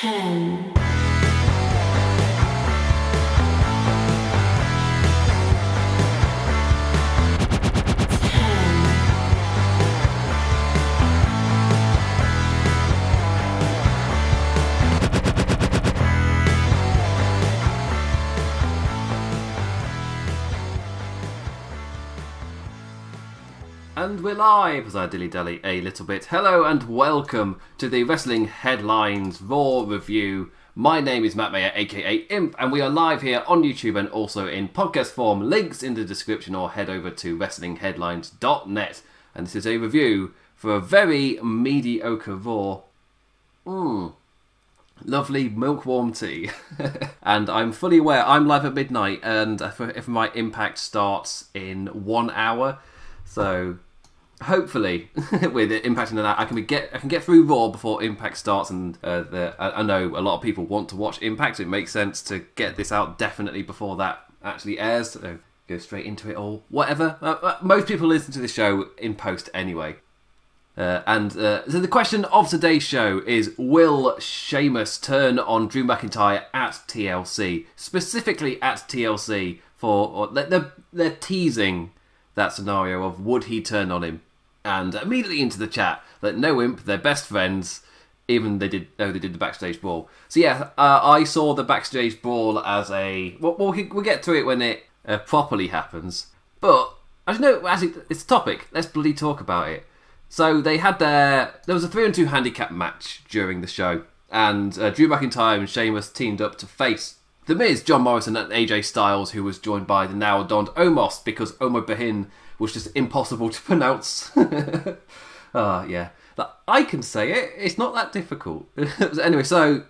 ten, And we're live as I dilly dally a little bit. Hello and welcome to the Wrestling Headlines Raw Review. My name is Matt Mayer, aka Imp, and we are live here on YouTube and also in podcast form. Links in the description or head over to WrestlingHeadlines.net. And this is a review for a very mediocre Raw. Mmm. Lovely milk warm tea. and I'm fully aware I'm live at midnight and if, if my impact starts in one hour. So hopefully with it impacting on that I can get I can get through Raw before Impact starts and uh, the, I, I know a lot of people want to watch Impact so it makes sense to get this out definitely before that actually airs so go straight into it all whatever uh, uh, most people listen to the show in post anyway uh, and uh, so the question of today's show is Will Sheamus turn on Drew McIntyre at TLC? Specifically at TLC for or they're, they're teasing that scenario of would he turn on him? And immediately into the chat that no imp, they're best friends. Even they did, Oh, they did the backstage brawl. So yeah, uh, I saw the backstage brawl as a. Well, we'll, we'll get to it when it uh, properly happens. But as you know, as it, it's a topic, let's bloody talk about it. So they had their there was a three on two handicap match during the show, and uh, Drew McIntyre and Sheamus teamed up to face the Miz, John Morrison, and AJ Styles, who was joined by the now donned Omos because Omogbehin was just impossible to pronounce. Ah, yeah, But I can say it. It's not that difficult. anyway, so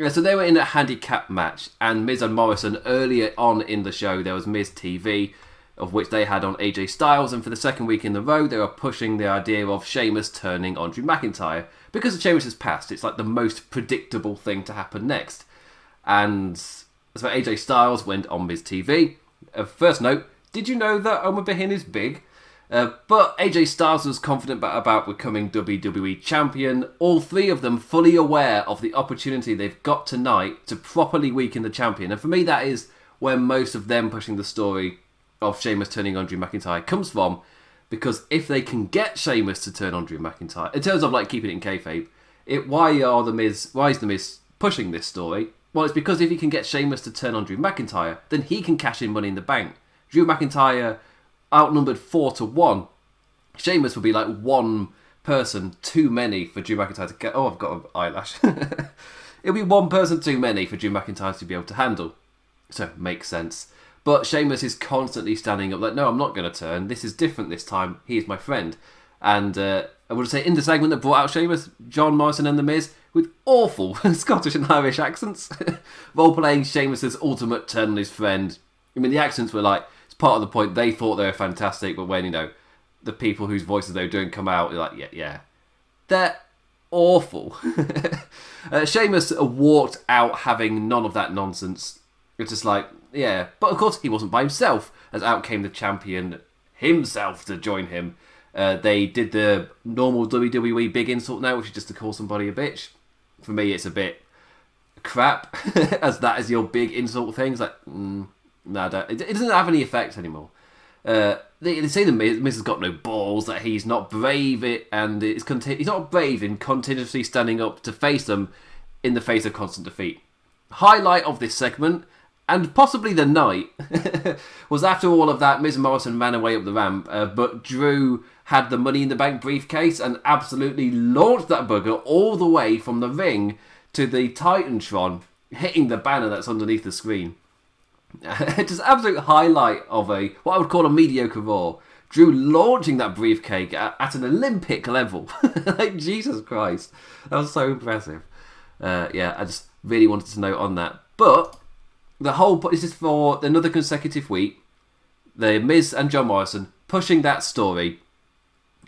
yeah, so they were in a handicap match, and Miz and Morrison earlier on in the show there was Miz TV, of which they had on AJ Styles, and for the second week in the row they were pushing the idea of Sheamus turning on Drew McIntyre because of Sheamus' past. It's like the most predictable thing to happen next, and so AJ Styles went on Miz TV. Uh, first note: Did you know that Omogbehin is big? Uh, but AJ Styles was confident about, becoming WWE champion. All three of them fully aware of the opportunity they've got tonight to properly weaken the champion. And for me, that is where most of them pushing the story of Sheamus turning on Drew McIntyre comes from. Because if they can get Sheamus to turn on Drew McIntyre, in terms of like keeping it in kayfabe, it why are the Miz? Why is the Miz pushing this story? Well, it's because if he can get Sheamus to turn on Drew McIntyre, then he can cash in Money in the Bank. Drew McIntyre outnumbered four to one. Sheamus would be like one person too many for Drew McIntyre to get. Oh, I've got an eyelash. It'll be one person too many for Drew McIntyre to be able to handle. So makes sense. But Sheamus is constantly standing up like, no, I'm not going to turn. This is different this time. He is my friend. And uh, I would say in the segment that brought out Sheamus, John Morrison and The Miz, with awful Scottish and Irish accents, role playing Sheamus's ultimate turn on his friend. I mean, the accents were like, part of the point. They thought they were fantastic, but when, you know, the people whose voices they were doing come out, you're like, yeah, yeah. They're awful. uh, Sheamus walked out having none of that nonsense. It's just like, yeah. But of course, he wasn't by himself, as out came the champion himself to join him. Uh, they did the normal WWE big insult now, which is just to call somebody a bitch. For me, it's a bit crap, as that is your big insult thing. It's like, mm, no, it, it doesn't have any effect anymore. Uh, they, they say the Miz, has got no balls, that he's not brave, it, and it's conti- he's not brave in continuously standing up to face them in the face of constant defeat. Highlight of this segment, and possibly the night, was after all of that, Miz Morrison ran away up the ramp, uh, but Drew had the Money in the Bank briefcase and absolutely launched that bugger all the way from the ring to the Titantron, hitting the banner that's underneath the screen. Just absolute highlight of a what I would call a mediocre Raw. Drew launching that briefcase at, at an Olympic level. like Jesus Christ, that was so impressive. Uh, yeah, I just really wanted to note on that. But the whole this is for another consecutive week. The Miz and John Morrison pushing that story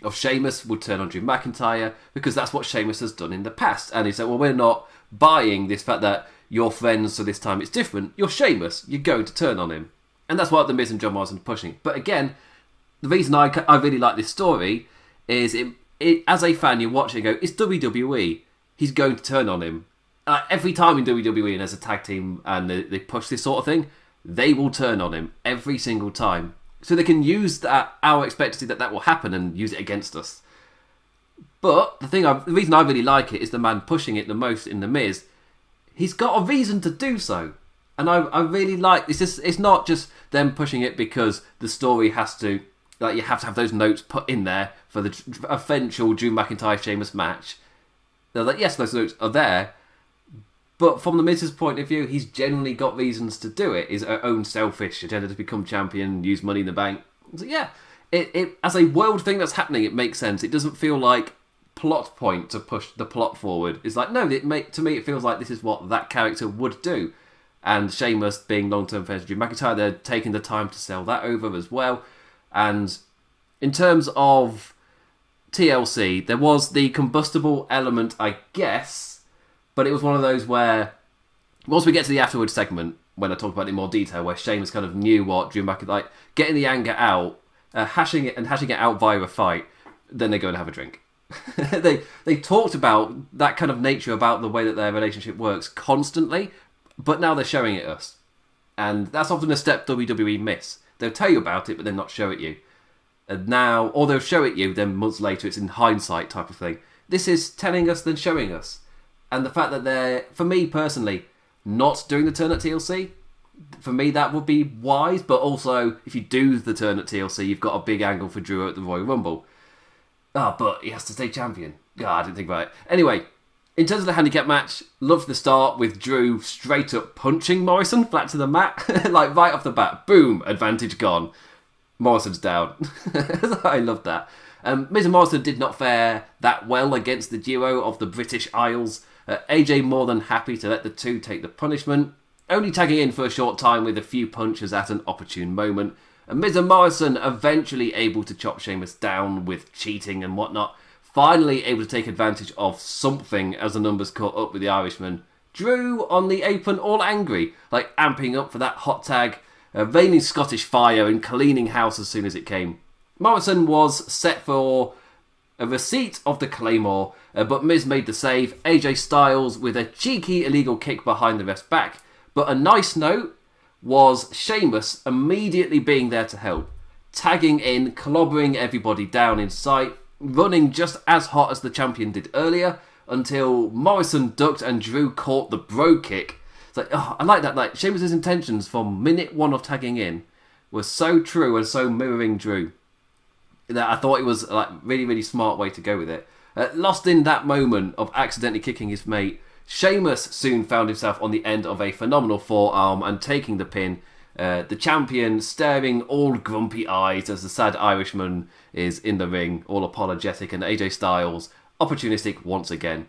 of Sheamus would turn on Drew McIntyre because that's what Sheamus has done in the past. And he said, well, we're not buying this fact that you're friends, so this time it's different. You're Sheamus. You're going to turn on him. And that's what the Miz and John Morrison are pushing. But again, the reason I, I really like this story is it, it, as a fan, you're watching go, it's WWE. He's going to turn on him. uh, every time in WWE and as a tag team and they, they push this sort of thing, they will turn on him every single time. So they can use that our expectancy that that will happen and use it against us. But the thing, I, the reason I really like it is the man pushing it the most in the Miz. He's got a reason to do so, and I, I really like. It's it's not just them pushing it because the story has to, like, you have to have those notes put in there for the eventual Drew McIntyre Sheamus match. They're like, yes, those notes are there, but from the Miz's point of view, he's generally got reasons to do it. His own selfish agenda to become champion, use money in the bank. So yeah, it, it as a world thing that's happening, it makes sense. It doesn't feel like plot point to push the plot forward. It's like no, it make to me it feels like this is what that character would do. And Sheamus being long term fans of Drew McIntyre, they're taking the time to sell that over as well. And in terms of TLC, there was the combustible element, I guess but it was one of those where once we get to the afterwards segment, when I talk about it in more detail, where Sheamus kind of knew what Drew McIntyre like getting the anger out, uh, hashing it and hashing it out via a fight, then they go and have a drink. they they talked about that kind of nature about the way that their relationship works constantly, but now they're showing it us, and that's often a step WWE miss. They'll tell you about it, but then not show it you. And now, or they'll show it you, then months later it's in hindsight type of thing. This is telling us, then showing us and the fact that they're, for me personally, not doing the turn at TLC, for me that would be wise. But also, if you do the turn at TLC, you've got a big angle for Drew at the Royal Rumble. Ah, oh, but he has to stay champion. God, I didn't think about it. Anyway, in terms of the handicap match, loved the start with Drew straight up punching Morrison flat to the mat, like right off the bat. Boom, advantage gone. Morrison's down. I loved that. Um, and Morrison did not fare that well against the duo of the British Isles. Uh, AJ more than happy to let the two take the punishment, only tagging in for a short time with a few punches at an opportune moment. And Miz and Morrison eventually able to chop Sheamus down with cheating and whatnot, finally able to take advantage of something as the numbers caught up with the Irishman. Drew on the apron, all angry, like amping up for that hot tag, uh, raining Scottish fire and cleaning house as soon as it came. Morrison was set for a receipt of the Claymore, uh, but Miz made the save. AJ Styles with a cheeky illegal kick behind the ref's back. But a nice note was Sheamus immediately being there to help, tagging in, clobbering everybody down in sight, running just as hot as the champion did earlier until Morrison ducked and Drew caught the bro kick. It's like, oh, I like that. Like Sheamus's intentions from minute one of tagging in were so true and so mirroring Drew that I thought it was like really really smart way to go with it. Uh, lost in that moment of accidentally kicking his mate, Sheamus soon found himself on the end of a phenomenal forearm and taking the pin. Uh, the champion staring all grumpy eyes as the sad Irishman is in the ring, all apologetic, and AJ Styles opportunistic once again.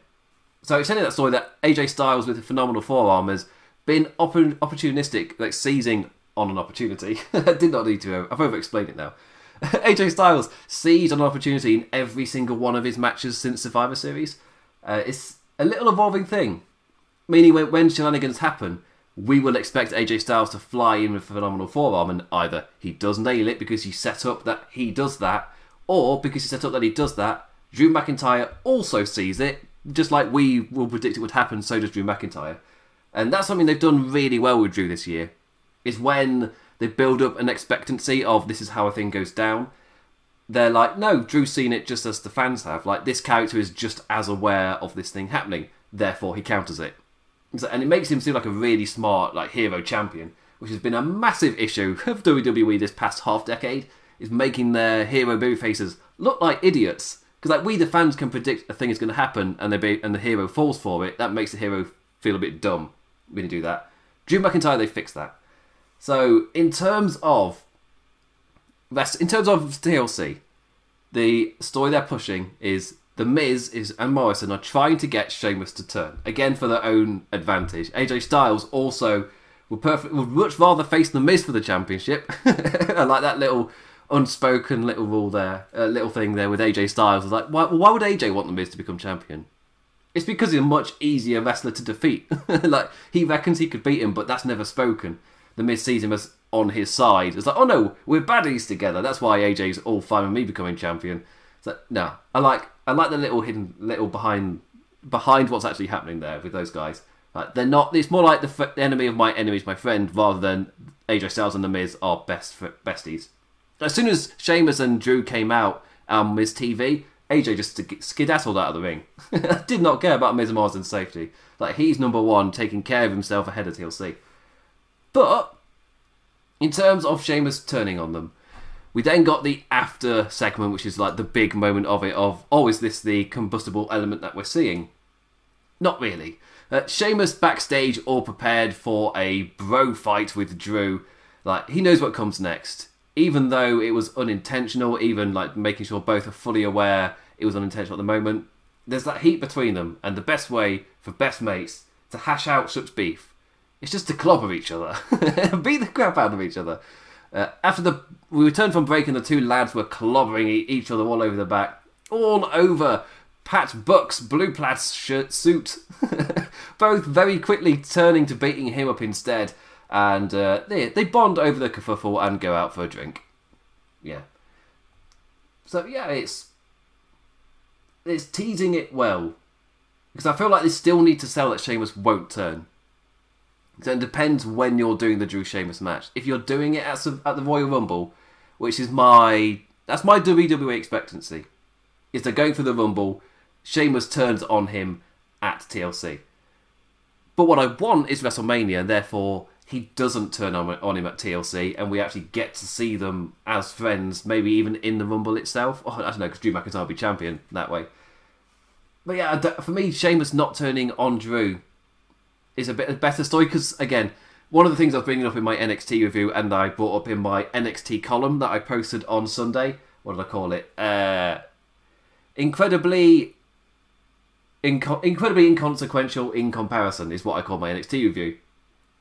So it's telling that story that AJ Styles with a phenomenal forearm has been opportunistic, like seizing on an opportunity. Did not need to. I've over explained it now. AJ Styles seized on an opportunity in every single one of his matches since Survivor Series. Uh, it's a little evolving thing, meaning when, when shenanigans happen, we will expect AJ Styles to fly in with a phenomenal forearm, and either he does nail it because he set up that he does that, or because he set up that he does that, Drew McIntyre also sees it, just like we will predict it would happen, so does Drew McIntyre. And that's something they've done really well with Drew this year, is when they build up an expectancy of this is how a thing goes down. They're like, no, Drew's seen it just as the fans have. Like, this character is just as aware of this thing happening, therefore he counters it. And it makes him seem like a really smart, like, hero champion, which has been a massive issue of WWE this past half decade, is making their hero baby faces look like idiots. Because, like, we the fans can predict a thing is going to happen and, they be, and the hero falls for it. That makes the hero feel a bit dumb when you do that. Drew McIntyre, they fixed that. So in terms of in terms of TLC, the story they're pushing is the Miz is and Morrison are trying to get Sheamus to turn again for their own advantage. AJ Styles also would perfect would much rather face the Miz for the championship. I like that little unspoken little rule there, uh, little thing there with AJ Styles. Like, why, why would AJ want the Miz to become champion? It's because he's a much easier wrestler to defeat. like he reckons he could beat him, but that's never spoken the Miz sees him as on his side. It's like, oh no, we're baddies together. That's why AJ's all fine with me becoming champion. It's like, no, I like I like the little hidden, little behind behind what's actually happening there with those guys. Like, they're not. It's more like the, f- the enemy of my enemy is my friend, rather than AJ Styles and The Miz are best f- besties. As soon as Sheamus and Drew came out on Miz TV, AJ just skedaddled out of the ring. Did not care about Miz Morrison's safety. Like he's number one, taking care of himself ahead of TLC. But in terms of Sheamus turning on them, we then got the after segment, which is like the big moment of it. Of oh, is this the combustible element that we're seeing? Not really. Uh, backstage, all prepared for a bro fight with Drew. Like he knows what comes next, even though it was unintentional. Even like making sure both are fully aware it was unintentional at the moment. There's that heat between them, and the best way for best mates to hash out such beef is just to clobber each other, beat the crap out of each other. Uh, after the we returned from break, and the two lads were clobbering each other all over the back, all over Pat Buck's blue plaid shirt suit. Both very quickly turning to beating him up instead, and uh, they they bond over the kerfuffle and go out for a drink. Yeah. So yeah, it's it's teasing it well because I feel like they still need to sell that Sheamus won't turn. So it depends when you're doing the Drew Sheamus match. If you're doing it at, at the Royal Rumble, which is my that's my WWE expectancy, is they're going for the Rumble. Sheamus turns on him at TLC. But what I want is WrestleMania, and therefore he doesn't turn on, on him at TLC, and we actually get to see them as friends, maybe even in the Rumble itself. Oh, I don't know, because Drew McIntyre will be champion that way. But yeah, for me, Sheamus not turning on Drew is a bit a better story because again, one of the things I was bringing up in my NXT review and I brought up in my NXT column that I posted on Sunday. What did I call it? Uh, incredibly, inco- incredibly inconsequential in comparison is what I call my NXT review,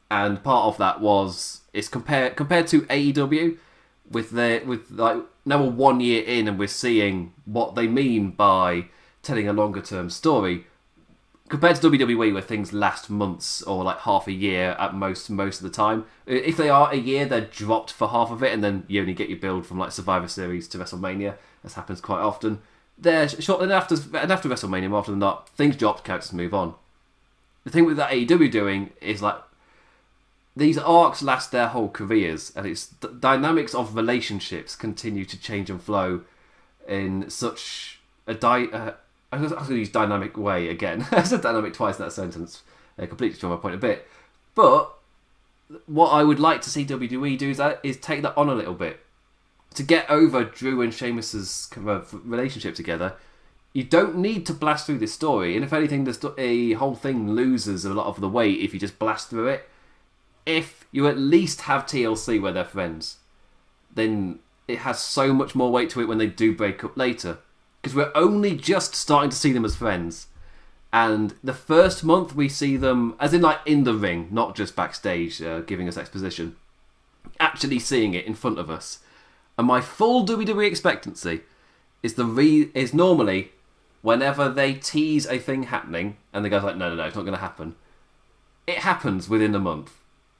and part of that was it's compared compared to AEW with their with like now we're one year in and we're seeing what they mean by telling a longer term story compared to WWE where things last months or like half a year at most most of the time. If they are a year, they're dropped for half of it, and then you only get your build from like Survivor Series to WrestleMania, as happens quite often. They're short, and after and after WrestleMania, more often than not, things drop, characters move on. The thing with that AEW doing is like these arcs last their whole careers, and it's dynamics of relationships continue to change and flow in such a di- uh, I was going to use dynamic way again. I said dynamic twice in that sentence. I completely draw my point a bit. But what I would like to see WWE do is, that, is take that on a little bit. To get over Drew and Sheamus's kind of relationship together, you don't need to blast through this story. And if anything, the sto- whole thing loses a lot of the weight if you just blast through it. If you at least have TLC where they're friends, then it has so much more weight to it when they do break up later because we're only just starting to see them as friends. And the first month we see them, as in like in the ring, not just backstage uh, giving us exposition, actually seeing it in front of us. And my full WWE expectancy is the re- is normally whenever they tease a thing happening and the guy's like, no, no, no, it's not going to happen. It happens within a month.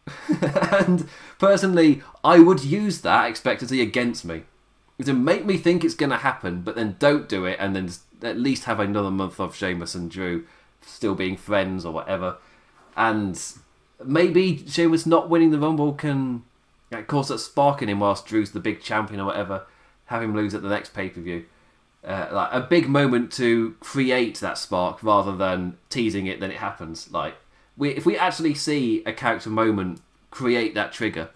and personally, I would use that expectancy against me to make me think it's going to happen, but then don't do it, and then at least have another month of Sheamus and Drew still being friends or whatever. And maybe Sheamus not winning the Rumble can like, cause that spark in him whilst Drew's the big champion or whatever. Have him lose at the next pay per view. Uh, like a big moment to create that spark rather than teasing it then it happens. Like we, if we actually see a character moment create that trigger.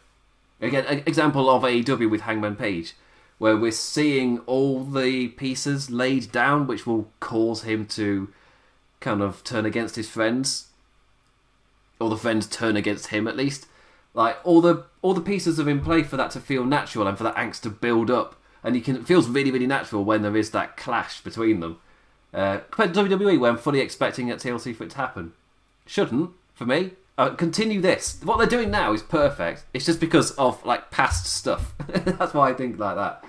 Again, example of AEW with Hangman Page where we're seeing all the pieces laid down, which will cause him to kind of turn against his friends, or the friends turn against him at least. Like all the all the pieces are in play for that to feel natural and for that angst to build up, and you can it feels really really natural when there is that clash between them. Uh, compared to WWE, where I'm fully expecting at TLC for it to happen, shouldn't for me. Uh, continue this. What they're doing now is perfect. It's just because of like past stuff. That's why I think like that.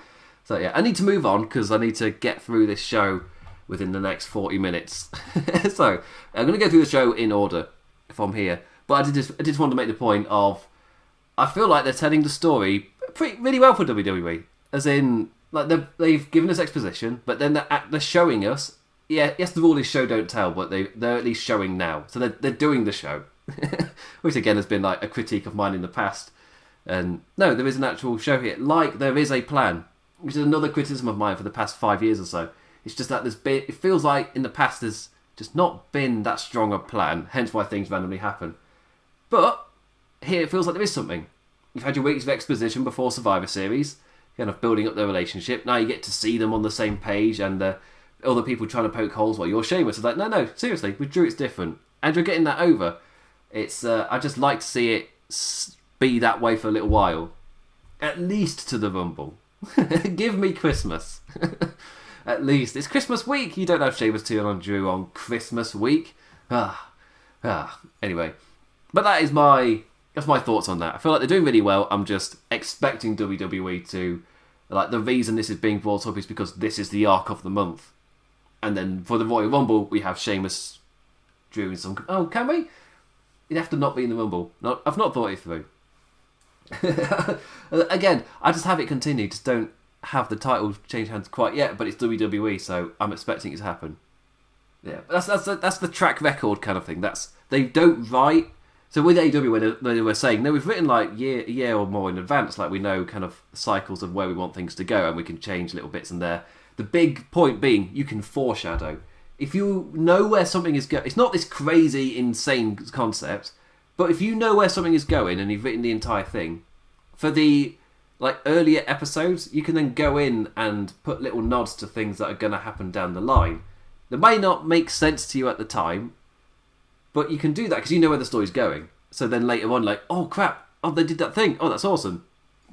So yeah, I need to move on because I need to get through this show within the next forty minutes. so I'm going to go through the show in order from here. But I did just I just want to make the point of I feel like they're telling the story pretty really well for WWE. As in, like they've given us exposition, but then they're, they're showing us yeah, yes, the rule is show don't tell, but they they're at least showing now, so they're they're doing the show, which again has been like a critique of mine in the past. And no, there is an actual show here, like there is a plan, which is another criticism of mine for the past five years or so. It's just that there's been, it feels like in the past there's just not been that strong a plan, hence why things randomly happen. But here it feels like there is something. You've had your weeks of exposition before Survivor Series, kind of building up their relationship. Now you get to see them on the same page and uh, other people trying to poke holes while you're Sheamus. It's like, no, no, seriously, with Drew it's different. And you're getting that over. It's uh, I just like to see it be that way for a little while. At least to the Rumble. Give me Christmas. At least. It's Christmas week. You don't have Sheamus turn on Drew on Christmas week. Ah. Ah. Anyway. But that is my that's my thoughts on that. I feel like they're doing really well. I'm just expecting WWE to like the reason this is being brought up is because this is the arc of the month. And then for the Royal Rumble, we have Sheamus, Drew, and some. Oh, can we? You'd have to not be in the Rumble. No, I've not thought it through. Again, I just have it continue. Just don't have the title change hands quite yet. But it's WWE, so I'm expecting it to happen. Yeah, that's that's the, that's the track record kind of thing. That's they don't write. So with AEW, when they, they were saying, no, we've written like year a year or more in advance, like we know kind of cycles of where we want things to go, and we can change little bits in there. The big point being, you can foreshadow. If you know where something is going, it's not this crazy, insane concept, but if you know where something is going and you've written the entire thing, for the like earlier episodes, you can then go in and put little nods to things that are going to happen down the line. That may not make sense to you at the time, but you can do that because you know where the story's going. So then later on, like, oh crap, oh they did that thing, oh that's awesome.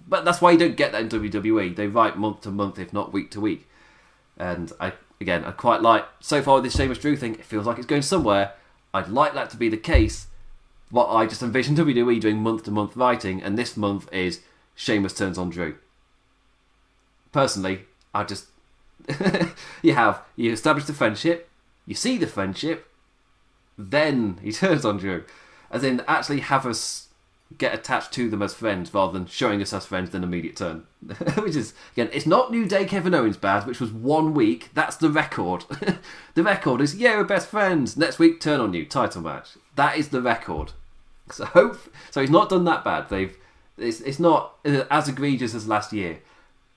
But that's why you don't get that in WWE. They write month to month, if not week to week. And I again, I quite like so far with this Sheamus Drew thing. It feels like it's going somewhere. I'd like that to be the case, but I just envisioned WWE doing month to month writing, and this month is Sheamus turns on Drew. Personally, I just you have you establish the friendship, you see the friendship, then he turns on Drew, as in actually have us get attached to them as friends rather than showing us as friends then immediate turn. which is again, it's not New Day Kevin Owens bad, which was one week. That's the record. the record is yeah we're best friends. Next week turn on you title match. That is the record. So hope so he's not done that bad. They've it's it's not as egregious as last year,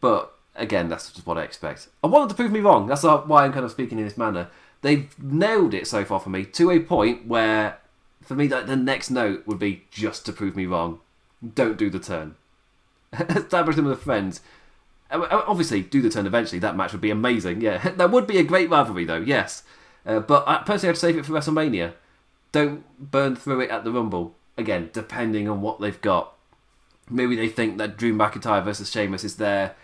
but again that's just what I expect. I wanted to prove me wrong. That's why I'm kind of speaking in this manner. They've nailed it so far for me to a point where for me, the next note would be just to prove me wrong. Don't do the turn. Establish them with friends. Obviously, do the turn eventually. That match would be amazing. Yeah, that would be a great rivalry, though. Yes, uh, but I personally, I'd save it for WrestleMania. Don't burn through it at the Rumble. Again, depending on what they've got. Maybe they think that Drew McIntyre versus Sheamus is their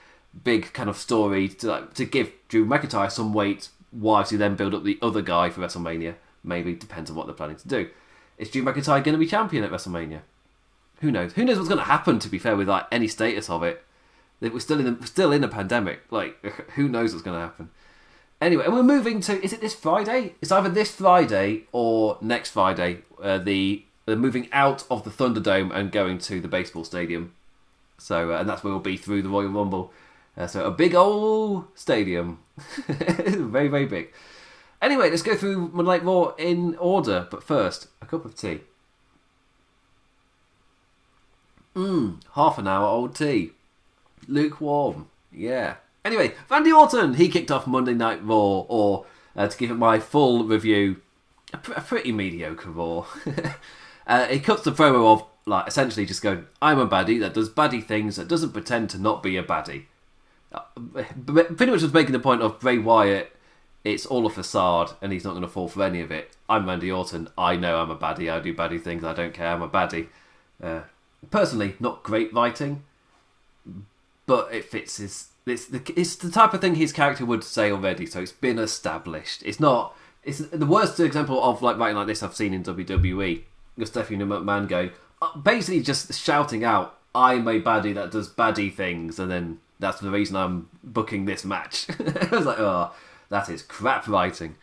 big kind of story to like to give Drew McIntyre some weight whilst you then build up the other guy for WrestleMania. Maybe depends on what they're planning to do. Is Drew McIntyre going to be champion at WrestleMania? Who knows? Who knows what's going to happen? To be fair, with like any status of it, we're still in the, still in a pandemic. Like, who knows what's going to happen? Anyway, and we're moving to. Is it this Friday? It's either this Friday or next Friday. Uh, the they're moving out of the Thunderdome and going to the baseball stadium. So, uh, and that's where we'll be through the Royal Rumble. Uh, so, a big old stadium, very very big. Anyway, let's go through Monday Night Raw in order. But first, a cup of tea. Mmm, half an hour old tea. Lukewarm. Yeah. Anyway, Randy Orton, he kicked off Monday Night Raw, or uh, to give it my full review, a, pr- a pretty mediocre Raw. uh, he cuts the promo of, like, essentially just going, I'm a baddie that does baddie things, that doesn't pretend to not be a baddie. Uh, pretty much just making the point of Bray Wyatt it's all a facade and he's not going to fall for any of it. I'm Randy Orton. I know I'm a baddie. I do baddie things. I don't care. I'm a baddie. Uh, personally, not great writing, but it fits his. It's the it's the type of thing his character would say already. So it's been established. It's not. It's the worst example of like writing like this I've seen in WWE. With Stephanie McMahon going uh, basically just shouting out, "I'm a baddie that does baddie things," and then that's the reason I'm booking this match. I was like, oh, that is crap writing.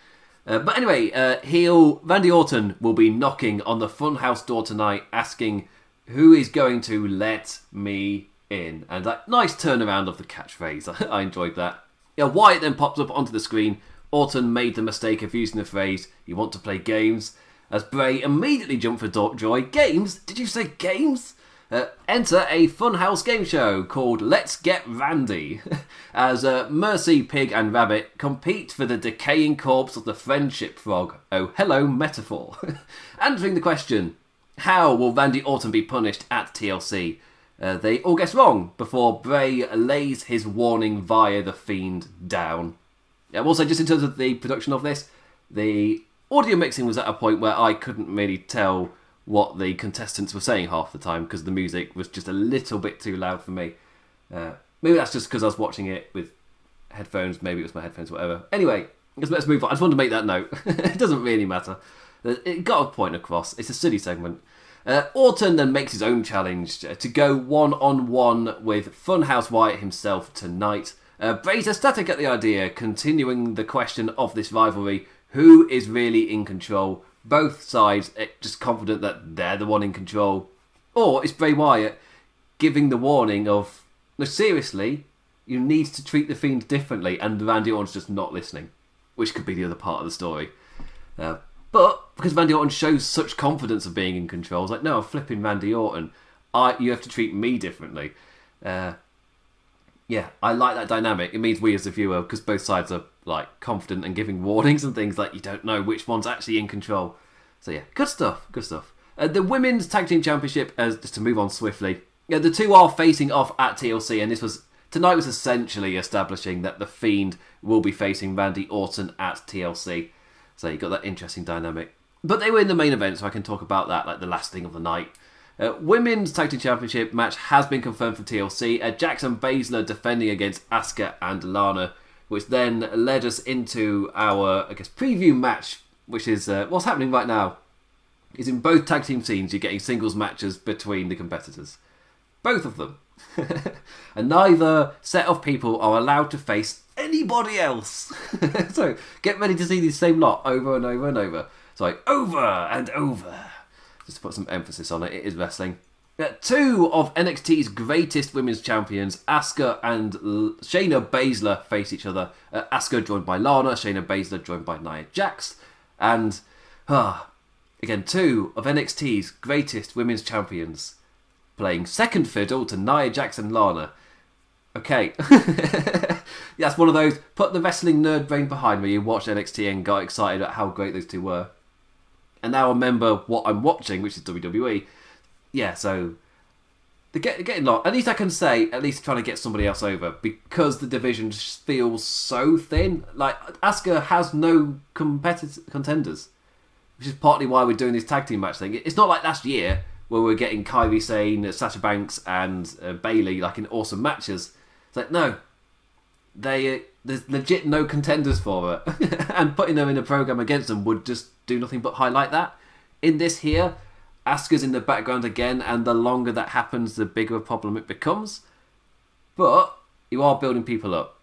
Uh, but anyway, uh, heel Randy Orton will be knocking on the Funhouse door tonight, asking who is going to let me in. And that nice turnaround of the catchphrase, I enjoyed that. Yeah, Wyatt then pops up onto the screen, Orton made the mistake of using the phrase, you want to play games, as Bray immediately jumped for joy. Games? Did you say games? Uh, enter a funhouse game show called Let's Get Randy, as uh, Mercy, Pig, and Rabbit compete for the decaying corpse of the friendship frog. Oh, hello, metaphor. Answering the question, how will Randy Orton be punished at TLC? Uh, they all guess wrong before Bray lays his warning via the Fiend down. Yeah, also, just in terms of the production of this, the audio mixing was at a point where I couldn't really tell what the contestants were saying half the time because the music was just a little bit too loud for me. Uh, maybe that's just because I was watching it with headphones. Maybe it was my headphones, whatever. Anyway, let's move on. I just wanted to make that note. it doesn't really matter. Uh, it got a point across. It's a silly segment. Uh, Orton then makes his own challenge to go one on one with Funhouse Wyatt himself tonight. Uh, Bray's ecstatic at the idea, continuing the question of this rivalry who is really in control? both sides eh, just confident that they're the one in control, or is Bray Wyatt giving the warning of, no, seriously, you need to treat the Fiend differently, and Randy Orton's just not listening, which could be the other part of the story. Uh, but because Randy Orton shows such confidence of being in control, it's like, no, I'm flipping Randy Orton. I, you have to treat me differently. Uh, yeah, I like that dynamic. It means we as a viewer, because both sides are like confident and giving warnings and things like you don't know which one's actually in control. So yeah, good stuff. Good stuff. Uh, the women's tag team championship, as just to move on swiftly, yeah, the two are facing off at TLC, and this was tonight was essentially establishing that the Fiend will be facing Randy Orton at TLC. So you got that interesting dynamic. But they were in the main event, so I can talk about that like the last thing of the night. Uh, women's Tag Team Championship match has been confirmed for TLC. Uh, Jax and Baszler defending against Asuka and Lana which then led us into our, I guess, preview match, which is uh, what's happening right now. Is in both tag team scenes, you're getting singles matches between the competitors. Both of them. and neither set of people are allowed to face anybody else. so get ready to see the same lot over and over and over. So like, over and over. Just to put some emphasis on it, it is wrestling. Uh, two of NXT's greatest women's champions, Asuka and L- Shayna Baszler, face each other. Uh, Asuka joined by Lana, Shayna Baszler joined by Nia Jax. And, uh, again, two of NXT's greatest women's champions playing second fiddle to Nia Jax and Lana. Okay. That's one of those, put the wrestling nerd brain behind me. You watched NXT and got excited at how great those two were. And now I remember what I'm watching, which is WWE yeah, so they're, get, getting long. At least I can say, at least trying to get somebody else over because the division feels so thin. Like Asuka has no competitors, contenders, which is partly why we're doing this tag team match thing. It's not like last year where we're getting Kairi Sane, Sasha Banks, and uh, Bayley like in awesome matches. It's like no, they uh, there's legit no contenders for it, and putting them in a program against them would just do nothing but highlight that. In this here, Asuka's in the background again, and the longer that happens, the bigger a problem it becomes. But you are building people up.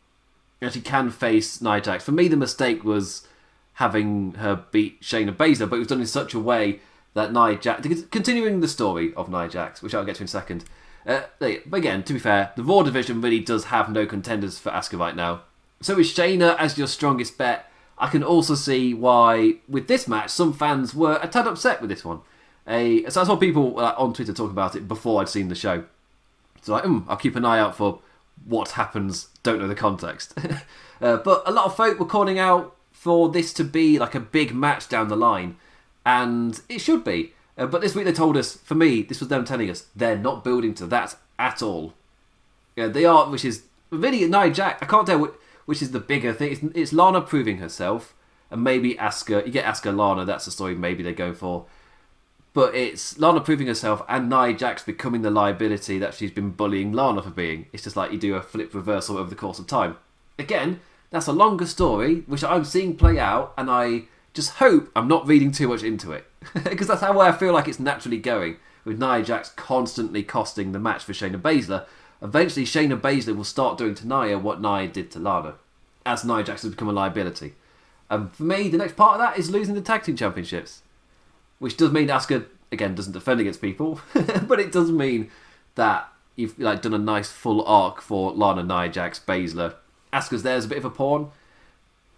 You actually can face Nia Jax. For me, the mistake was having her beat Shayna Baszler, but it was done in such a way that Nia Jax, continuing the story of Nia Jax, which I'll get to in a second. Uh, but again, to be fair, the Raw division really does have no contenders for Asuka right now. So with Shayna as your strongest bet. I can also see why, with this match, some fans were a tad upset with this one. So I saw people uh, on Twitter talk about it before I'd seen the show. So like, mm, I'll keep an eye out for what happens. Don't know the context. uh, but a lot of folk were calling out for this to be like a big match down the line, and it should be. Uh, but this week they told us, for me, this was them telling us they're not building to that at all. Yeah, they are, which is really Nia Jax. I can't tell which, which is the bigger thing. It's, it's Lana proving herself, and maybe Asuka. You get Asuka Lana. That's the story maybe they're going for but it's Lana proving herself and Nia Jax becoming the liability that she's been bullying Lana for being. It's just like you do a flip reversal over the course of time. Again, that's a longer story which I'm seeing play out, and I just hope I'm not reading too much into it because that's how I feel like it's naturally going. With Nia Jax constantly costing the match for Shayna Baszler, eventually Shayna Baszler will start doing to Nia what Nia did to Lana, as Nia Jax has become a liability. And for me, the next part of that is losing the tag team championships which does mean Asuka again doesn't defend against people, but it does mean that you've like done a nice full arc for Lana, Nia Jax, Baszler. Asuka's there as a bit of a pawn.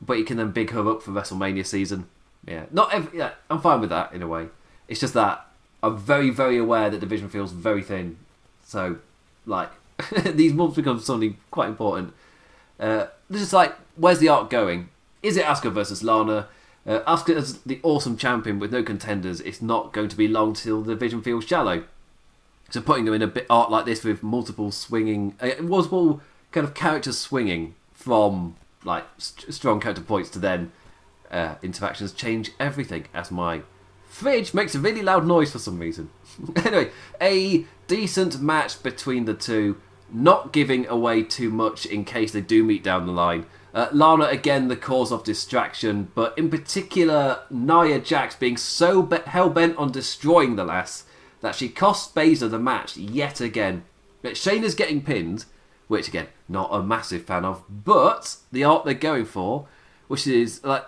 But you can then big her up for WrestleMania season. Yeah, not every, yeah, I'm fine with that in a way. It's just that I'm very, very aware that division feels very thin. So, like, these months become something quite important. Uh, this is like, where's the arc going? Is it Asuka versus Lana? Uh, Asuka as the awesome champion with no contenders, it's not going to be long till the division feels shallow. So putting them in a bit art like this with multiple swinging, uh, multiple kind of characters swinging from like st- strong counterpoints to then uh, interactions change everything. As my fridge makes a really loud noise for some reason. anyway, a decent match between the two, not giving away too much in case they do meet down the line. Uh, Lana again the cause of distraction, but in particular Nia Jax being so be- hell bent on destroying the lass that she cost Baszler the match yet again. But Shayna's getting pinned, which again not a massive fan of, but the art they're going for, which is like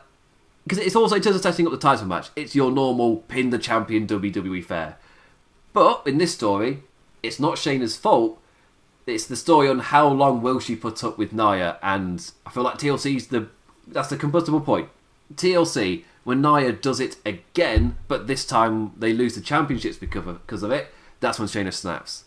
because it's also in terms of setting up the title match, it's your normal pin the champion WWE fare. But in this story, it's not Shayna's fault it's the story on how long will she put up with Nia, and I feel like TLC's the that's the combustible point. TLC when Nia does it again, but this time they lose the championships because of, because of it. That's when Shayna snaps,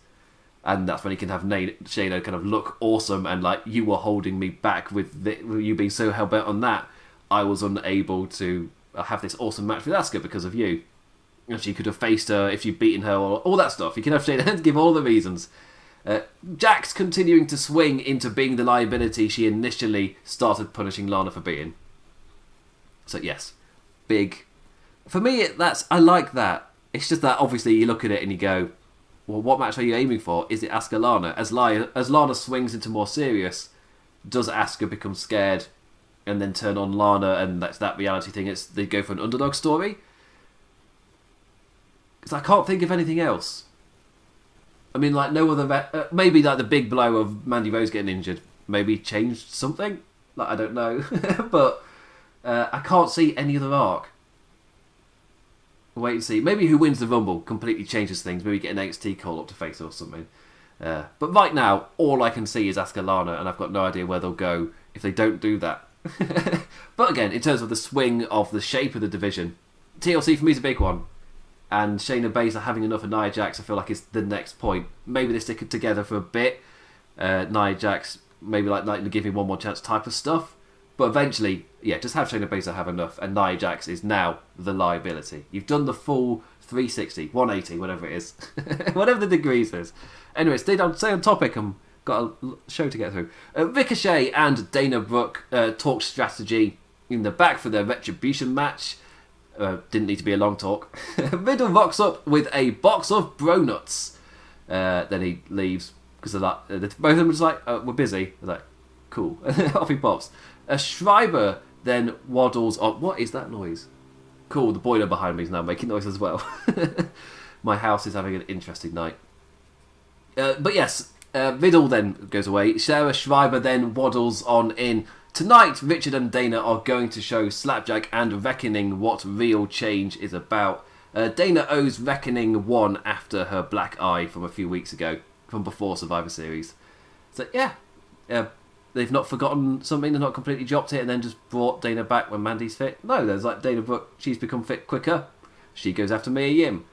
and that's when he can have Shayna kind of look awesome and like you were holding me back with, the, you being so hell bent on that. I was unable to have this awesome match with Asuka because of you. And she could have faced her if you'd beaten her, or all that stuff. You can have Shayna give all the reasons. Uh, Jax continuing to swing into being the liability she initially started punishing Lana for being. So yes, big. For me, that's I like that. It's just that obviously you look at it and you go, well, what match are you aiming for? Is it Asuka Lana? As, Lana, as Lana swings into more serious, does Asuka become scared and then turn on Lana and that's that reality thing? It's they go for an underdog story. Because I can't think of anything else. I mean, like no other. uh, maybe like the big blow of Mandy Rose getting injured maybe changed something. Like I don't know, but uh, I can't see any other arc. Wait and see. Maybe who wins the Rumble completely changes things. Maybe get an NXT call up to face or something. Uh, but right now, all I can see is Asuka Lana, and I've got no idea where they'll go if they don't do that. but again, in terms of the swing of the shape of the division, TLC for me is a big one and Shayna Baszler having enough of Nia Jax, I feel like is the next point. Maybe they stick it together for a bit. Uh, Nia Jax maybe like like give him one more chance type of stuff. But eventually, yeah, just have Shayna Baszler have enough, and Nia Jax is now the liability. You've done the full 360, 180, whatever it is, whatever the degrees is. Anyway, stay on, stay on topic. I'm got a show to get through. Uh, Ricochet and Dana Brooke uh, talk strategy in the back for their retribution match. Uh, didn't need to be a long talk. Riddle rocks up with a box of bro nuts. Uh, then he leaves because they're uh, both of them are just like, uh, we're busy. They're like, cool. Off he pops. A Schreiber then waddles up. What is that noise? Cool, the boiler behind me is now making noise as well. My house is having an interesting night. Uh, but yes, uh, Riddle then goes away. Sarah Schreiber then waddles on in Tonight, Ricochet and Dana are going to show Slapjack and Reckoning what real change is about. Uh, Dana owes Reckoning one after her black eye from a few weeks ago, from before Survivor Series. So, yeah, yeah they've not forgotten something, they've not completely dropped it and then just brought Dana back when Mandy's fit. No, there's like Dana Brooke, she's become fit quicker. She goes after Mia Yim.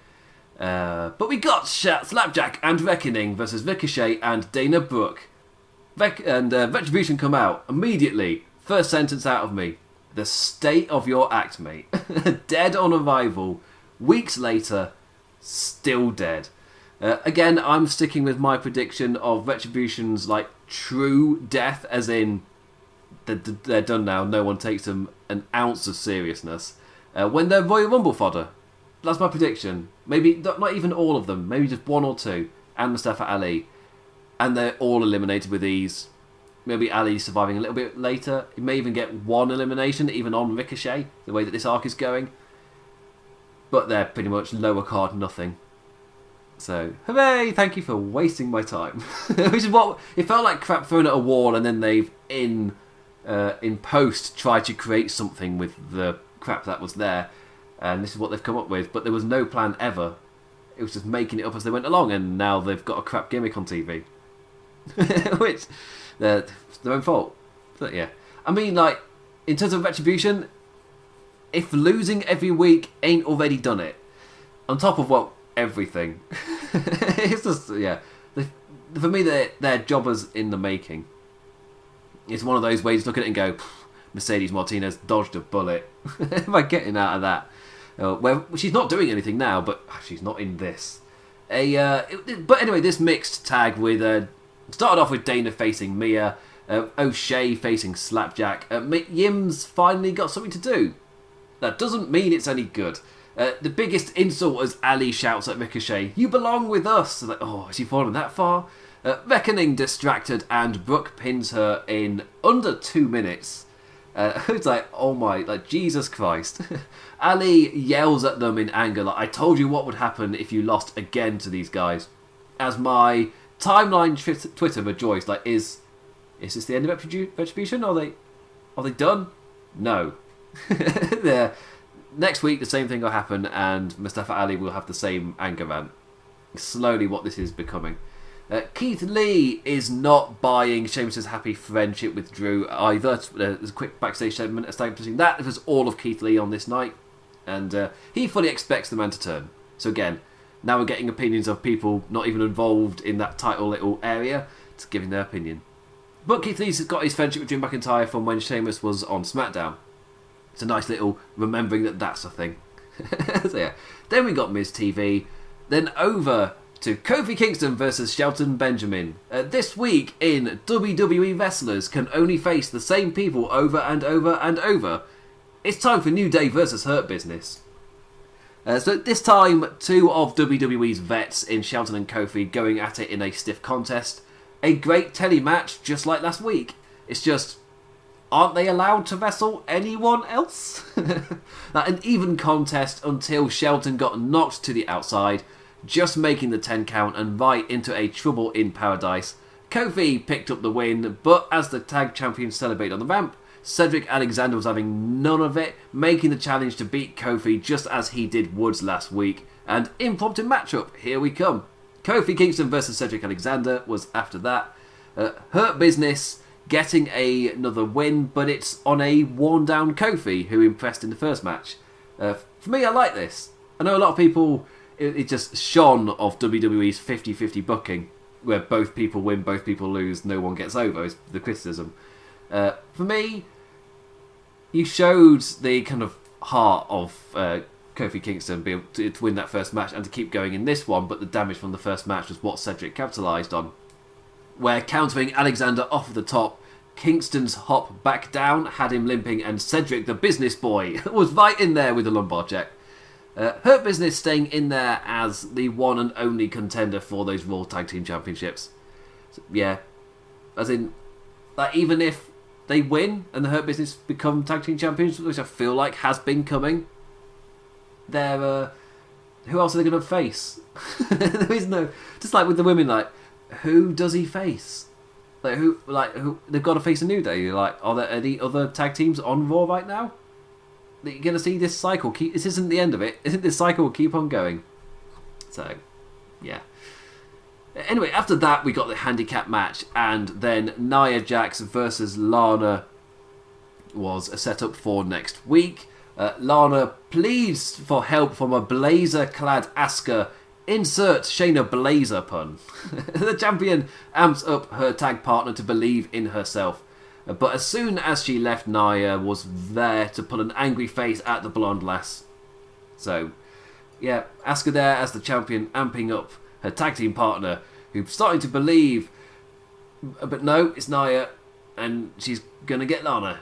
Uh, but we got Slapjack and Reckoning versus Ricochet and Dana Brooke and uh, Retribution come out immediately. First sentence out of me: the state of your act, mate. dead on arrival. Weeks later, still dead. Uh, again, I'm sticking with my prediction of Retribution's like true death, as in they're, they're done now. No one takes them an ounce of seriousness. Uh, when they're Royal Rumble fodder, that's my prediction. Maybe not even all of them. Maybe just one or two, and Mustafa Ali and they're all eliminated with ease. Maybe Ali surviving a little bit later. He may even get one elimination, even on Ricochet, the way that this arc is going. But they're pretty much lower card nothing. So, hooray! Thank you for wasting my time. Which is what it felt like crap thrown at a wall, and then they've in uh, in post tried to create something with the crap that was there, and this is what they've come up with. But there was no plan ever. It was just making it up as they went along, and now they've got a crap gimmick on TV. which uh, their own fault. But yeah, I mean, like in terms of retribution, if losing every week ain't already done it, on top of what everything, it's just yeah. For me, they're, they're jobbers in the making. It's one of those ways look at it and go, Mercedes Martinez dodged a bullet by getting out of that. Uh, well, she's not doing anything now, but ah, she's not in this. A uh, it, but anyway, this mixed tag with uh, started off with Dana facing Mia, uh, O'Shea facing Slapjack. Uh, Yim's finally got something to do. That doesn't mean it's any good. Uh, the biggest insult as Ali shouts at Ricochet, "You belong with us." Like, oh, has he fallen that far? Uh, Reckoning distracted, and Brooke pins her in under two minutes. Uh, it's like, oh my, like Jesus Christ. Ali yells at them in anger, like, I told you what would happen if you lost again to these guys. As my timeline tw- Twitter rejoiced, like, is is this the end of Retribution? Are they are they done? No. yeah. Next week, the same thing will happen, and Mustafa Ali will have the same anger rant. Slowly, what this is becoming. Uh, Keith Lee is not buying Sheamus's happy friendship with Drew either. Uh, there's a quick backstage segment establishing that was all of Keith Lee on this night, and uh, he fully expects the man to turn. So again, now we're getting opinions of people not even involved in that title little area, to giving their opinion. But Keith Lee's got his friendship with Drew McIntyre from when Sheamus was on SmackDown. It's a nice little remembering that that's a thing. so yeah, then we got Miz TV, then over to Kofi Kingston versus Shelton Benjamin. Uh, this week in WWE wrestlers can only face the same people over and over and over. It's time for New Day versus Hurt Business. Uh, so this time, two of WWE's vets in Shelton and Kofi going at it in a stiff contest. A great telly match, just like last week. It's just, aren't they allowed to wrestle anyone else? an even contest until Shelton got knocked to the outside just making the 10 count and right into a trouble in paradise. Kofi picked up the win, but as the tag champions celebrated on the ramp, Cedric Alexander was having none of it, making the challenge to beat Kofi just as he did Woods last week. And impromptu matchup, here we come. Kofi Kingston versus Cedric Alexander was after that. Uh, Hurt Business getting a, another win, but it's on a worn down Kofi who impressed in the first match. Uh, for me, I like this. I know a lot of people it, it just shone of WWE's 50-50 booking, where both people win, both people lose, no one gets over. Is the criticism. Uh, for me, you showed the kind of heart of uh, Kofi Kingston being to, to win that first match and to keep going in this one, but the damage from the first match was what Cedric capitalised on. Where countering Alexander off the top, Kingston's hop back down had him limping, and Cedric, the business boy, was right in there with a lumbar check. Uh, Hurt Business staying in there as the one and only contender for those Raw Tag Team Championships. So, yeah, as in, like even if they win and the Hurt Business become Tag Team Champions, which I feel like has been coming, they're uh, who else are they going to face? there is no, just like with the women, like who does he face? Like who, like who? They've got to face a new day. Like, are there any other tag teams on Raw right now? That you're to see this cycle keep. This isn't the end of it. Isn't this cycle will keep on going? So, yeah. Anyway, after that, we got the handicap match, and then Nia Jax versus Lana was set up for next week. Uh, Lana pleads for help from a blazer clad Asuka. Insert Shayna Baszler pun. the champion amps up her tag partner to believe in herself. But as soon as she left, Nia was there to put an angry face at the blonde lass. So, yeah, Asuka there as the champion, amping up her tag team partner, who's starting to believe. But no, it's Nia, and she's gonna get Lana.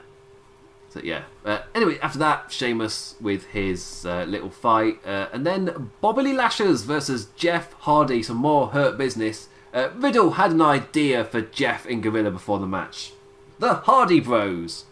So yeah. Uh, anyway, after that, Sheamus with his uh, little fight, uh, and then Bobby Lashley versus Jeff Hardy, some more hurt business. Uh, Riddle had an idea for Jeff in Gorilla before the match the Hardy Bros.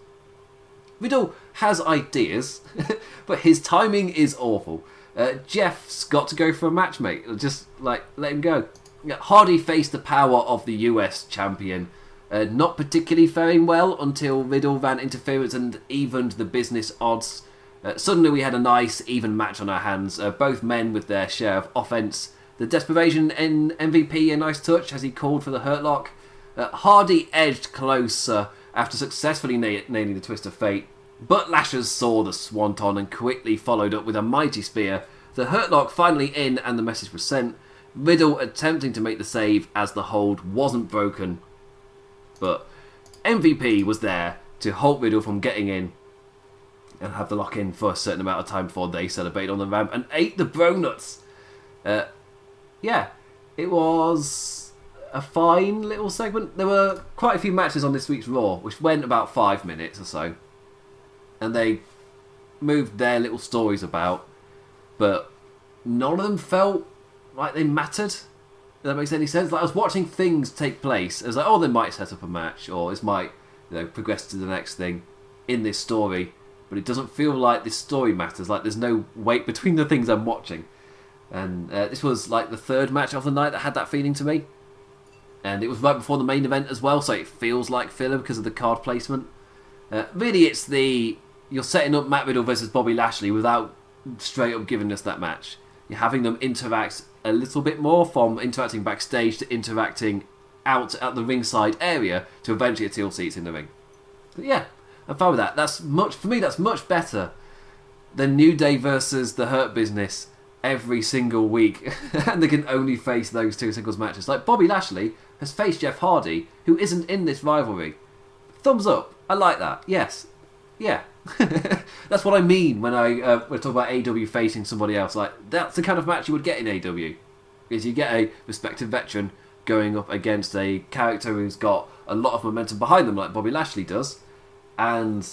Riddle has ideas, but his timing is awful. Uh, Jeff's got to go for a match, mate. Just like let him go. Hardy faced the power of the US champion, uh, not particularly faring well until Riddle ran interference and evened the business odds. Uh, suddenly, we had a nice, even match on our hands. Uh, both men with their share of offense. The desperation in MVP, a nice touch as he called for the hurt lock. Uh, Hardy edged closer after successfully na- nailing the twist of fate, But Lashers saw the swanton and quickly followed up with a mighty spear. The Hurt Lock finally in and the message was sent. Riddle attempting to make the save as the hold wasn't broken. But MVP was there to halt Riddle from getting in and have the lock in for a certain amount of time before they celebrated on the ramp and ate the bro nuts. Uh, yeah, it was a fine little segment. There were quite a few matches on this week's Raw, which went about five minutes or so, and they moved their little stories about, but none of them felt like they mattered. If that makes any sense. Like I was watching things take place. I was like, oh, they might set up a match, or this might, you know, progress to the next thing in this story. But it doesn't feel like this story matters. Like there's no weight between the things I'm watching. And uh, this was like the third match of the night that had that feeling to me. And it was right before the main event as well, so it feels like filler because of the card placement. Uh, really, it's the you're setting up Matt Riddle versus Bobby Lashley without straight up giving us that match. Having them interact a little bit more from interacting backstage to interacting out at the ringside area to eventually a teal seats in the ring. But yeah, I'm fine with that. That's much for me. That's much better than New Day versus the Hurt Business every single week, and they can only face those two singles matches. Like Bobby Lashley has faced Jeff Hardy, who isn't in this rivalry. Thumbs up. I like that. Yes. Yeah. that's what I mean when I uh, when I talk about AEW facing somebody else. Like that's the kind of match you would get in AEW. Is you get a respected veteran going up against a character who's got a lot of momentum behind them, like Bobby Lashley does, and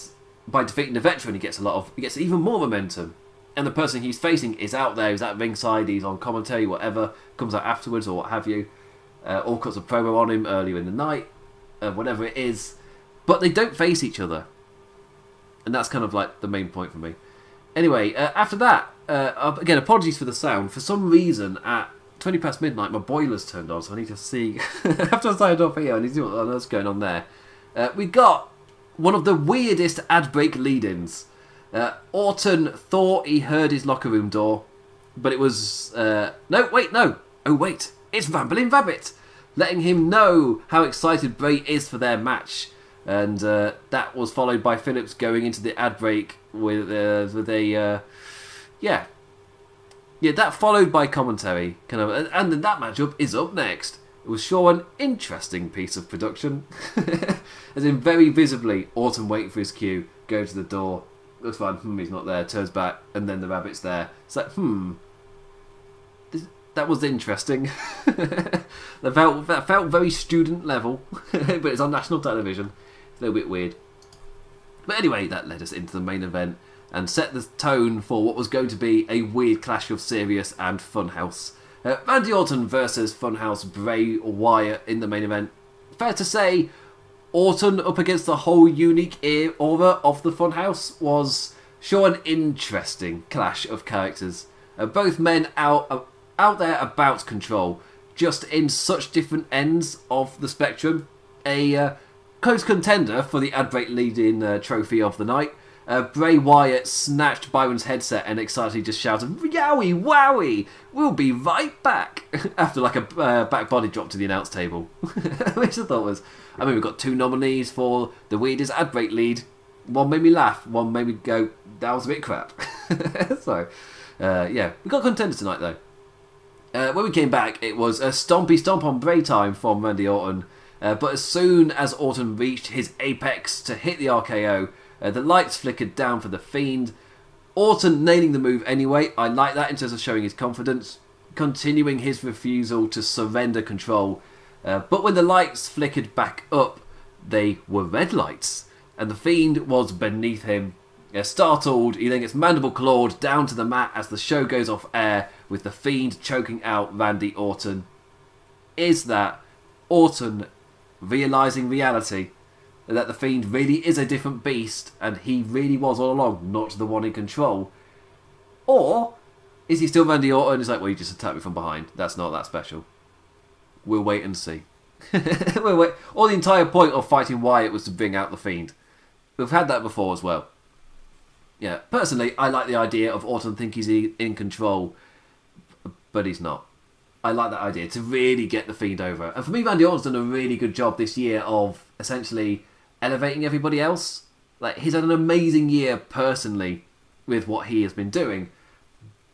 by defeating the veteran, he gets a lot of he gets even more momentum. And the person he's facing is out there, he's at ringside, he's on commentary, whatever, comes out afterwards or what have you. Uh, all cuts of promo on him earlier in the night, uh, whatever it is. But they don't face each other. And that's kind of like the main point for me. Anyway, uh, after that, uh, again, apologies for the sound. For some reason, at 20 past midnight, my boiler's turned on, so I need to see. after I signed off here, I need to see what on earth's going on there. Uh, we got one of the weirdest ad break lead ins. Uh, Orton thought he heard his locker room door, but it was. Uh, no, wait, no. Oh, wait. It's Ramblin' Rabbit, letting him know how excited Bray is for their match. And uh, that was followed by Phillips going into the ad break with, uh, with a. Uh, yeah. Yeah, that followed by commentary. kind of, And then that matchup is up next. It was sure an interesting piece of production. As in, very visibly, Orton waiting for his cue, go to the door, looks fine, hmm, he's not there, turns back, and then the rabbit's there. It's like, hmm, this, that was interesting. that, felt, that felt very student level, but it's on national television. A little bit weird. But anyway, that led us into the main event and set the tone for what was going to be a weird clash of serious and Funhouse. Uh, Randy Orton versus Funhouse Bray Wyatt in the main event. Fair to say, Orton up against the whole unique aura of the Funhouse was sure an interesting clash of characters. Uh, both men out uh, out there about control, just in such different ends of the spectrum. A uh, close contender for the ad break leading uh, trophy of the night. Uh, Bray Wyatt snatched Byron's headset and excitedly just shouted, Yowie, wowie, we'll be right back, after like a uh, back body drop to the announce table. Which I thought was, I mean, we've got two nominees for the weirdest ad break lead. One made me laugh, one made me go, that was a bit crap. so, uh, yeah, we got contenders tonight though. Uh, when we came back, it was a stompy stomp on Bray time from Randy Orton. Uh, but as soon as Orton reached his apex to hit the RKO, uh, the lights flickered down for the Fiend. Orton nailing the move anyway. I like that in terms of showing his confidence, continuing his refusal to surrender control. Uh, but when the lights flickered back up, they were red lights, and the Fiend was beneath him. Uh, startled, he then gets mandible clawed down to the mat as the show goes off air, with the Fiend choking out Randy Orton. Is that Orton realizing reality? that the Fiend really is a different beast and he really was all along not the one in control? Or is he still Randy Orton and he's like, well, you just attacked me from behind. That's not that special. We'll wait and see. we'll wait. Or the entire point of fighting Wyatt was to bring out the Fiend. We've had that before as well. Yeah, personally, I like the idea of Orton thinking he's in control, but he's not. I like that idea to really get the Fiend over. And for me, Randy Orton's done a really good job this year of essentially elevating everybody else. like he's had an amazing year personally with what he has been doing,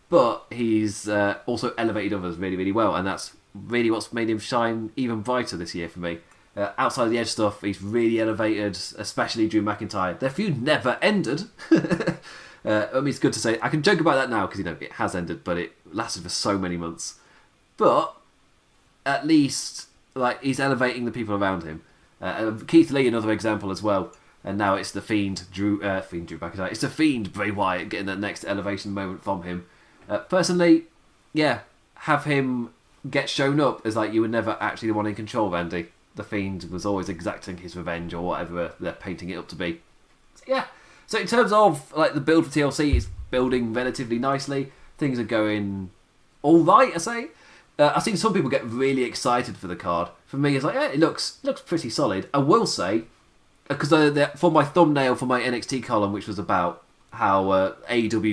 but he's uh, also elevated others really, really well, and that's really what's made him shine even brighter this year for me. Uh, outside the edge stuff, he's really elevated, especially Drew McIntyre. Their feud never ended. uh, I mean, it's good to say. I can joke about that now because you know it has ended, but it lasted for so many months. But at least, like, he's elevating the people around him. Uh, Keith Lee, another example as well. And now it's the Fiend, Drew, uh, Fiend Drew McIntyre. It's the Fiend Bray Wyatt getting that next elevation moment from him. Uh, personally, yeah, have him get shown up as like you were never actually the one in control, Randy. The Fiend was always exacting his revenge or whatever they're painting it up to be. So, yeah. So in terms of like the build for TLC, it's building relatively nicely. Things are going all right, I say. Uh, I've seen some people get really excited for the card. For me, it's like, yeah, it looks looks pretty solid. I will say, because uh, for my thumbnail for my NXT column, which was about how uh,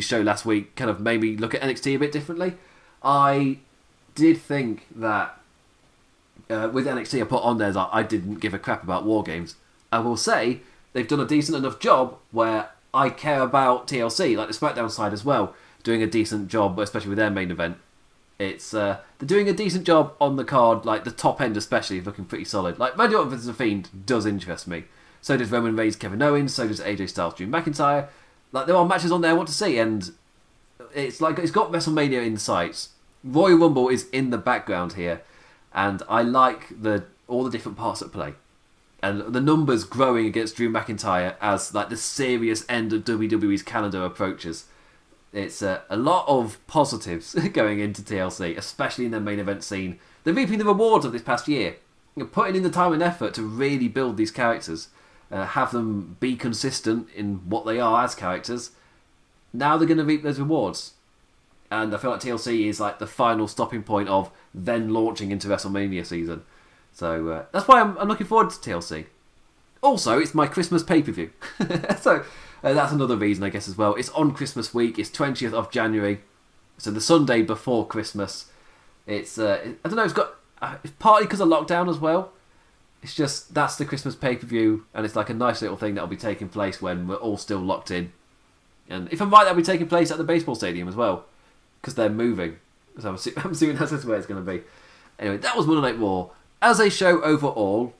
show last week kind of made me look at NXT a bit differently, I did think that uh, with NXT I put on there that I didn't give a crap about War Games. I will say they've done a decent enough job where I care about TLC, like the SmackDown side as well, doing a decent job, especially with their main event. It's uh, they're doing a decent job on the card, like the top end especially, looking pretty solid. Like Randy Orton vs the Fiend does interest me. So does Roman Reigns, Kevin Owens. So does AJ Styles, Drew McIntyre. Like there are matches on there I want to see, and it's like it's got WrestleMania in sights. Royal Rumble is in the background here, and I like the all the different parts at play, and the numbers growing against Drew McIntyre as like the serious end of WWE's calendar approaches. It's uh, a lot of positives going into TLC, especially in their main event scene. They're reaping the rewards of this past year, You're putting in the time and effort to really build these characters, uh, have them be consistent in what they are as characters. Now they're going to reap those rewards and I feel like TLC is like the final stopping point of then launching into WrestleMania season. So uh, that's why I'm, I'm, looking forward to TLC. Also, it's my Christmas pay per view, so uh, that's another reason, I guess, as well. It's on Christmas week. It's twentieth of January, so the Sunday before Christmas. It's uh, I don't know. It's got uh, it's partly because of lockdown as well. It's just that's the Christmas pay per view, and it's like a nice little thing that'll be taking place when we're all still locked in. And if I'm right, that'll be taking place at the baseball stadium as well because they're moving. So I'm, assuming, I'm assuming that's where it's going to be. Anyway, that was Monday Night Raw. As a show overall,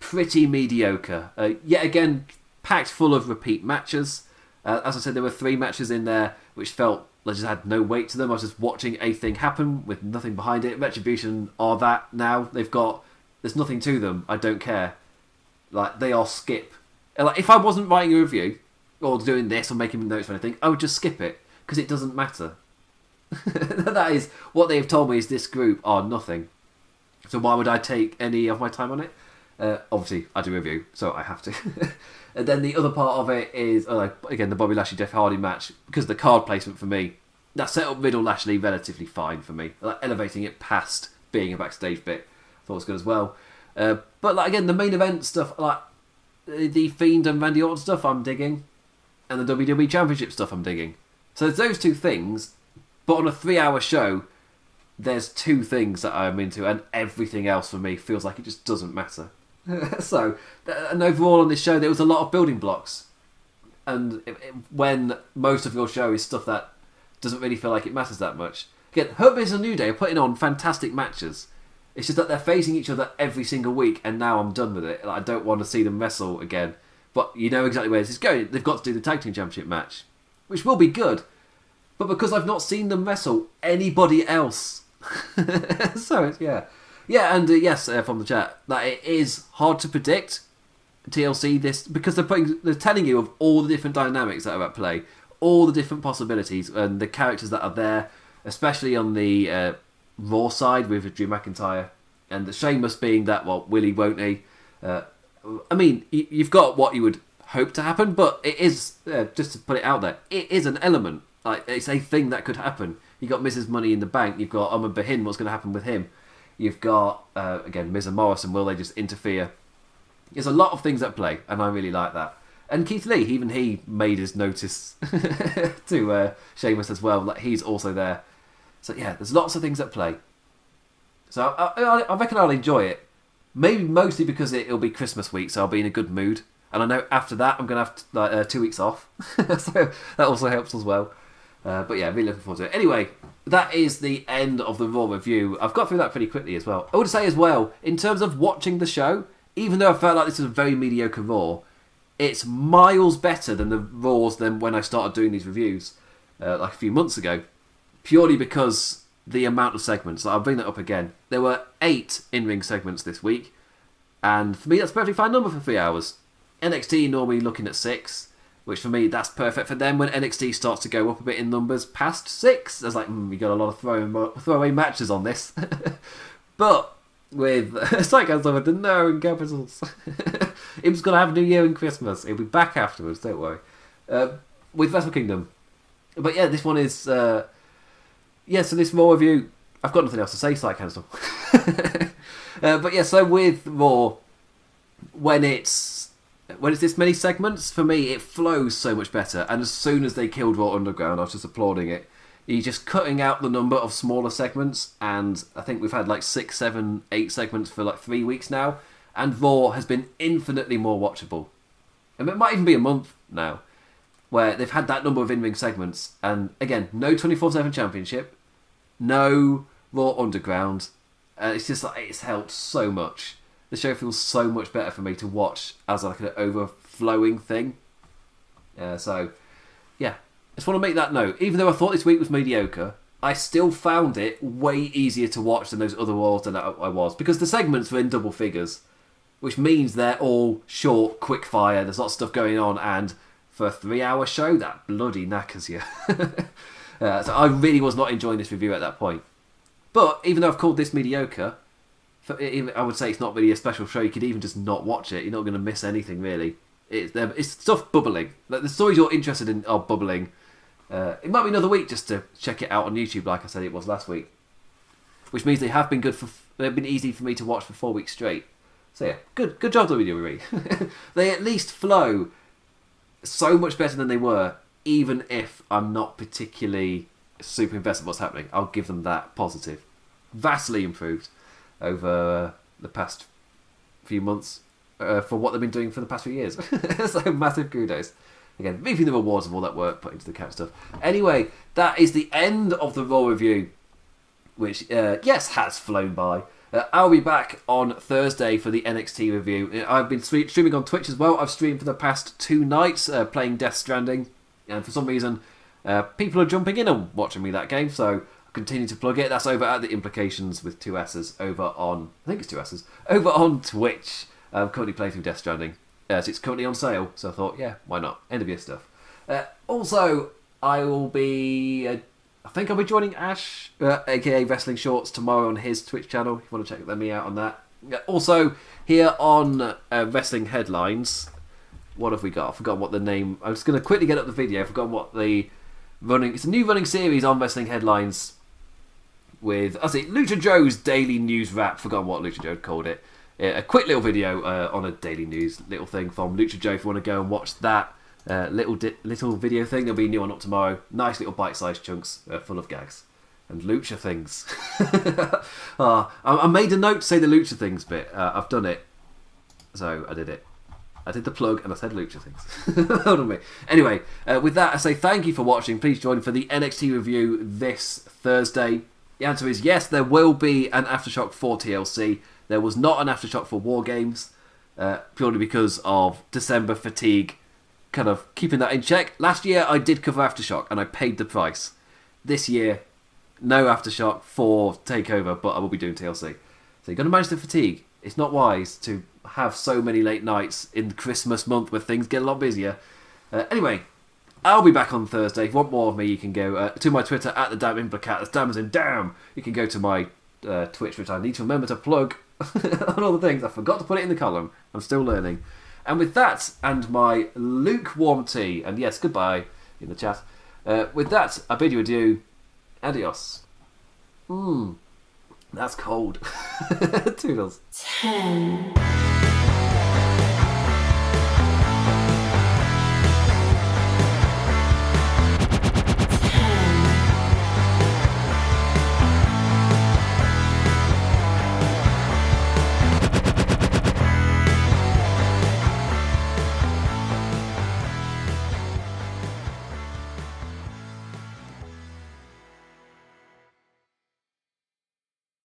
pretty mediocre. Uh, yet again, packed full of repeat matches. Uh, as I said, there were three matches in there which felt like just had no weight to them. I was just watching a thing happen with nothing behind it. Retribution are that now. They've got there's nothing to them. I don't care. Like they are skip. Like if I wasn't writing a review or doing this or making notes or anything, I would just skip it because it doesn't matter. that is what they've told me is this group are nothing. So why would I take any of my time on it? Uh, obviously, I do review, so I have to. and then the other part of it is uh, again the Bobby Lashley Jeff Hardy match because the card placement for me that set up Riddle Lashley relatively fine for me, like elevating it past being a backstage bit. I thought it was good as well. Uh, but like again, the main event stuff, like the Fiend and Randy Orton stuff, I'm digging, and the WWE Championship stuff, I'm digging. So it's those two things but on a three hour show, there's two things that I'm into, and everything else for me feels like it just doesn't matter. so, and overall on this show, there was a lot of building blocks. And it, it, when most of your show is stuff that doesn't really feel like it matters that much. Again, Business and New Day putting on fantastic matches. It's just that they're facing each other every single week, and now I'm done with it. Like, I don't want to see them wrestle again. But you know exactly where this is going. They've got to do the tag team championship match, which will be good but because I've not seen them wrestle anybody else. so yeah, yeah, and uh, yes, uh, from the chat that it is hard to predict TLC this because they're putting they're telling you of all the different dynamics that are at play, all the different possibilities, and the characters that are there, especially on the uh, Raw side with Drew McIntyre and the Sheamus being that well, Willie won't he? Uh, I mean, you've got what you would hope to happen, but it is uh, just to put it out there, it is an element like it's a thing that could happen. You got Mrs. Money in the Bank. You've got Omogbehin. What's going to happen with him? You've got uh, again Miz and Morrison. Will they just interfere? There's a lot of things at play, and I really like that. And Keith Lee, even he made his notice to uh, Sheamus as well. Like he's also there. So yeah, there's lots of things at play. So I, I, I reckon I'll enjoy it. Maybe mostly because it, will be Christmas week, so I'll be in a good mood. and I know after that I'm to have like, uh, two weeks off, so that also helps as well. Uh, but yeah, really looking forward to it. Anyway, that is the end of the Raw review. I've got through that pretty quickly as well. I would say as well, in terms of watching the show, even though I felt like this was a very mediocre Raw, it's miles better than the Raws than when I started doing these reviews, uh, like a few months ago, purely because the amount of segments. I'll bring that up again. There were eight in-ring segments this week, and for me that's a perfectly fine number for three hours. NXT normally looking at six, which for me that's perfect for them. When NXT starts to go up a bit in numbers past six, there's like mm, we got a lot of throwing throwaway matches on this. but with Psycho with the no in capitals, Im's gonna have New Year and Christmas. He'll be back afterwards. Don't worry. Uh, with Wrestle Kingdom, but yeah, this one is. Uh, yeah, so this Raw review, I've got nothing else to say, Site Cancel. uh, but yeah, so with Raw, when it's when it's this many segments, for me it flows so much better. And as soon as they killed Raw Underground, I was just applauding it. You're just cutting out the number of smaller segments, and I think we've had like six, seven, eight segments for like three weeks now, and Raw has been infinitely more watchable. And it might even be a month now where they've had that number of in-ring segments, and again, no 24/7 championship, no Raw Underground. Uh, it's just like it's helped so much. The show feels so much better for me to watch as like an overflowing thing. Uh, so, yeah, just want to make that note. Even though I thought this week was mediocre, I still found it way easier to watch than those other Raws that I was because the segments were in double figures, which means they're all short, quick fire. There's lots of stuff going on, and for a three hour show, that bloody knackers you. uh, so I really was not enjoying this review at that point. But even though I've called this mediocre, I would say it's not really a special show. You could even just not watch it. You're not going to miss anything really. It's, it's stuff bubbling. Like the stories you're interested in are bubbling. Uh, it might be another week just to check it out on YouTube, like I said it was last week. Which means they have been good for. They've been easy for me to watch for four weeks straight. So yeah, good good job WWE. they at least flow so much better than they were, even if I'm not particularly super invested in what's happening. I'll give them that positive. Vastly improved over the past few months uh, for what they've been doing for the past few years. so massive kudos. Again, reaping the rewards of all that work put into the camp stuff. Anyway, that is the end of the Raw review, which, uh, yes, has flown by. Uh, I'll be back on Thursday for the NXT review. Uh, I've been streaming on Twitch as well. I've streamed for the past two nights uh, playing Death Stranding, and for some reason, uh, people are jumping in and watching me that game. So continue to plug it. That's over at the Implications with two S's over on I think it's two S's over on Twitch. I'm currently playing through Death Stranding. Uh, so it's currently on sale, so I thought, yeah, why not? End of year stuff. Uh, also, I will be I think I'll be joining Ash, uh, aka Wrestling Shorts, tomorrow on his Twitch channel. If you want to check me out on that. Also, here on uh, Wrestling Headlines, what have we got? I forgot what the name. I was going to quickly get up the video. I forgot what the running. It's a new running series on Wrestling Headlines with I see Lucha Joe's daily news wrap. Forgot what Lucha Joe called it. a quick little video uh, on a daily news little thing from Lucha Joe. If you want to go and watch that uh, little di- little video thing. There'll be new one up tomorrow. Nice little bite-sized chunks uh, full of gags and lucha things. uh, I, I, made a note to say the lucha things bit. Uh, I've done it, so I did it. I did the plug and I said lucha things. Hold on me. Anyway, uh, with that, I say thank you for watching. Please join for the NXT review this Thursday. The answer is yes. There will be an aftershock for TLC. There was not an aftershock for War Games, uh, purely because of December fatigue kind of keeping that in check. Last year I did cover Aftershock and I paid the price. This year, no Aftershock for Takeover, but I will be doing TLC. So you've got to manage the fatigue. It's not wise to have so many late nights in Christmas month where things get a lot busier. Uh, anyway, I'll be back on Thursday. If you want more of me, you can go uh, to my Twitter at the Damn Implicat. That's damn as in damn. You can go to my uh, Twitch, which I need to remember to plug on all the things. I forgot to put it in the column. I'm still learning. And with that, and my lukewarm tea, and yes, goodbye in the chat. Uh, with that, I bid you adieu. Adios. Mmm, that's cold. Toodles.